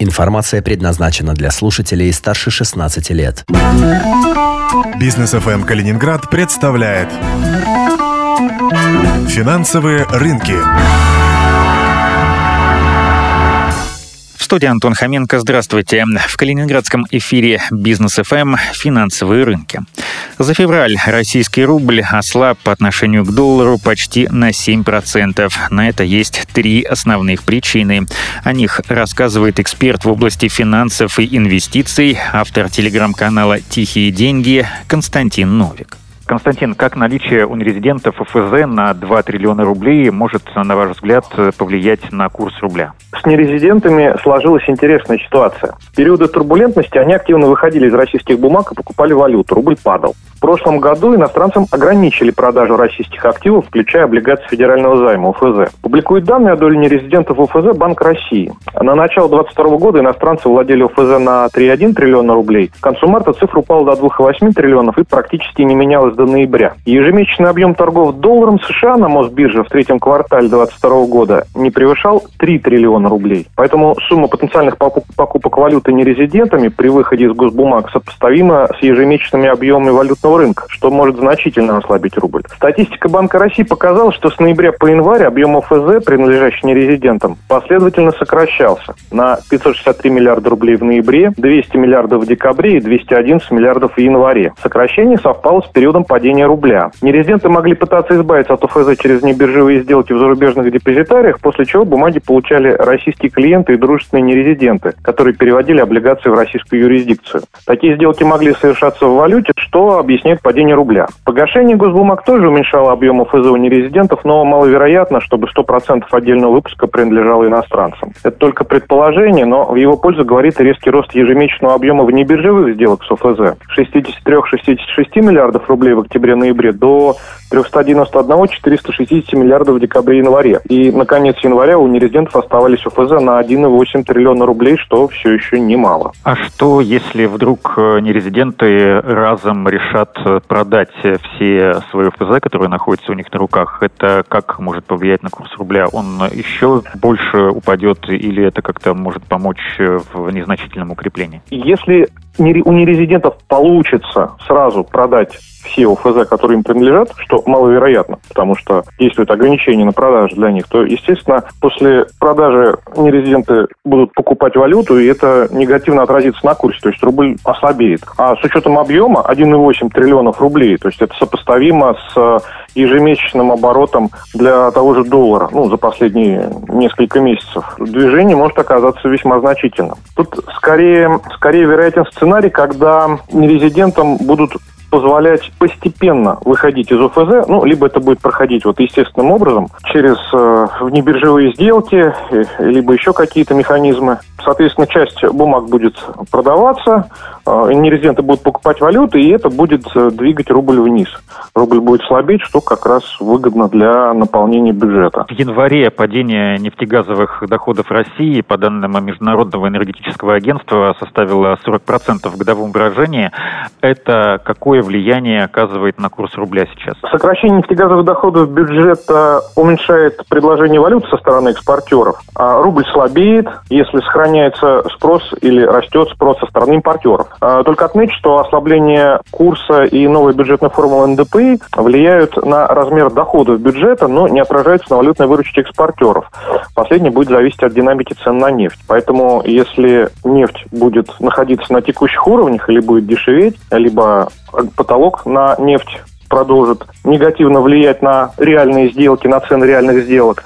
Информация предназначена для слушателей старше 16 лет. Бизнес ФМ Калининград представляет Финансовые рынки. студии Антон Хоменко. Здравствуйте. В калининградском эфире «Бизнес ФМ. Финансовые рынки». За февраль российский рубль ослаб по отношению к доллару почти на 7%. На это есть три основных причины. О них рассказывает эксперт в области финансов и инвестиций, автор телеграм-канала «Тихие деньги» Константин Новик. Константин, как наличие у нерезидентов ФЗ на 2 триллиона рублей может, на ваш взгляд, повлиять на курс рубля? С нерезидентами сложилась интересная ситуация. В периоды турбулентности они активно выходили из российских бумаг и покупали валюту. Рубль падал. В прошлом году иностранцам ограничили продажу российских активов, включая облигации федерального займа УФЗ. Публикует данные о доле нерезидентов УФЗ Банк России. На начало 2022 года иностранцы владели УФЗ на 3,1 триллиона рублей. К концу марта цифра упала до 2,8 триллионов и практически не менялась до ноября. Ежемесячный объем торгов долларом США на Мосбирже в третьем квартале 2022 года не превышал 3 триллиона рублей. Поэтому сумма потенциальных покупок валюты нерезидентами при выходе из госбумаг сопоставима с ежемесячными объемами валютного фондового рынка, что может значительно ослабить рубль. Статистика Банка России показала, что с ноября по январь объем ОФЗ, принадлежащий нерезидентам, последовательно сокращался на 563 миллиарда рублей в ноябре, 200 миллиардов в декабре и 211 миллиардов в январе. Сокращение совпало с периодом падения рубля. Нерезиденты могли пытаться избавиться от ОФЗ через небиржевые сделки в зарубежных депозитариях, после чего бумаги получали российские клиенты и дружественные нерезиденты, которые переводили облигации в российскую юрисдикцию. Такие сделки могли совершаться в валюте, что объясняет объясняет падение рубля. Погашение госбумаг тоже уменьшало объем ФЗ у нерезидентов, но маловероятно, чтобы 100% отдельного выпуска принадлежало иностранцам. Это только предположение, но в его пользу говорит резкий рост ежемесячного объема внебиржевых сделок с ОФЗ. 63-66 миллиардов рублей в октябре-ноябре до 391-460 миллиардов в декабре-январе. И на конец января у нерезидентов оставались ОФЗ на 1,8 триллиона рублей, что все еще немало. А что, если вдруг э, нерезиденты разом решат э, продать все свои ОФЗ, которые находятся у них на руках? Это как может повлиять на курс рубля? Он еще больше упадет или это как-то может помочь э, в незначительном укреплении? Если у нерезидентов получится сразу продать все ОФЗ, которые им принадлежат, что маловероятно, потому что действуют ограничения на продажу для них, то, естественно, после продажи нерезиденты будут покупать валюту, и это негативно отразится на курсе, то есть рубль ослабеет. А с учетом объема 1,8 триллионов рублей, то есть это сопоставимо с ежемесячным оборотом для того же доллара, ну, за последние несколько месяцев, движение может оказаться весьма значительным. Тут скорее, скорее вероятен сценарий, когда нерезидентам будут позволять постепенно выходить из ОФЗ, ну, либо это будет проходить вот естественным образом, через э, внебиржевые сделки, э, либо еще какие-то механизмы. Соответственно, часть бумаг будет продаваться, нерезиденты будут покупать валюты, и это будет э, двигать рубль вниз. Рубль будет слабеть, что как раз выгодно для наполнения бюджета. В январе падение нефтегазовых доходов России, по данным Международного энергетического агентства, составило 40% в годовом выражении. Это какое какое влияние оказывает на курс рубля сейчас? Сокращение нефтегазовых доходов бюджета уменьшает предложение валют со стороны экспортеров, а рубль слабеет, если сохраняется спрос или растет спрос со стороны импортеров. А, только отмечу, что ослабление курса и новая бюджетная формула НДП влияют на размер доходов бюджета, но не отражаются на валютной выручке экспортеров. Последнее будет зависеть от динамики цен на нефть. Поэтому если нефть будет находиться на текущих уровнях или будет дешеветь, либо потолок на нефть продолжит негативно влиять на реальные сделки, на цены реальных сделок,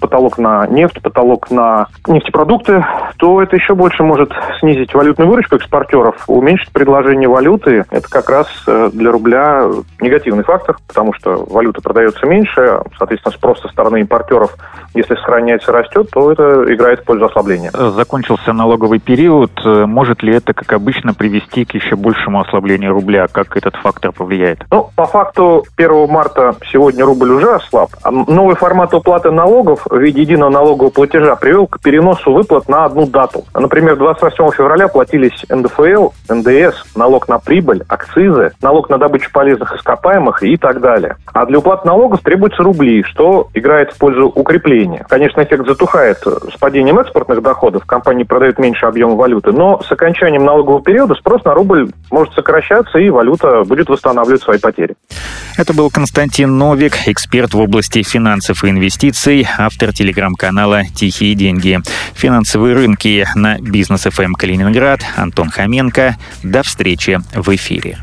потолок на нефть, потолок на нефтепродукты, то это еще больше может снизить валютную выручку экспортеров, уменьшить предложение валюты. Это как раз э, для рубля негативный фактор, потому что валюта продается меньше, соответственно, спрос со стороны импортеров, если сохраняется, растет, то это играет в пользу ослабления. Закончился налоговый период. Может ли это, как обычно, привести к еще большему ослаблению рубля? Как этот фактор повлияет? Ну, по факту 1 марта сегодня рубль уже ослаб. А новый формат уплаты налогов налогов в виде единого налогового платежа привел к переносу выплат на одну дату. Например, 28 февраля платились НДФЛ, НДС, налог на прибыль, акцизы, налог на добычу полезных ископаемых и так далее. А для уплаты налогов требуются рубли, что играет в пользу укрепления. Конечно, эффект затухает с падением экспортных доходов, компании продают меньше объема валюты, но с окончанием налогового периода спрос на рубль может сокращаться и валюта будет восстанавливать свои потери. Это был Константин Новик, эксперт в области финансов и инвестиций, автор телеграм-канала «Тихие деньги». Финансовые рынки на Бизнес ФМ Калининград. Антон Хоменко. До встречи в эфире.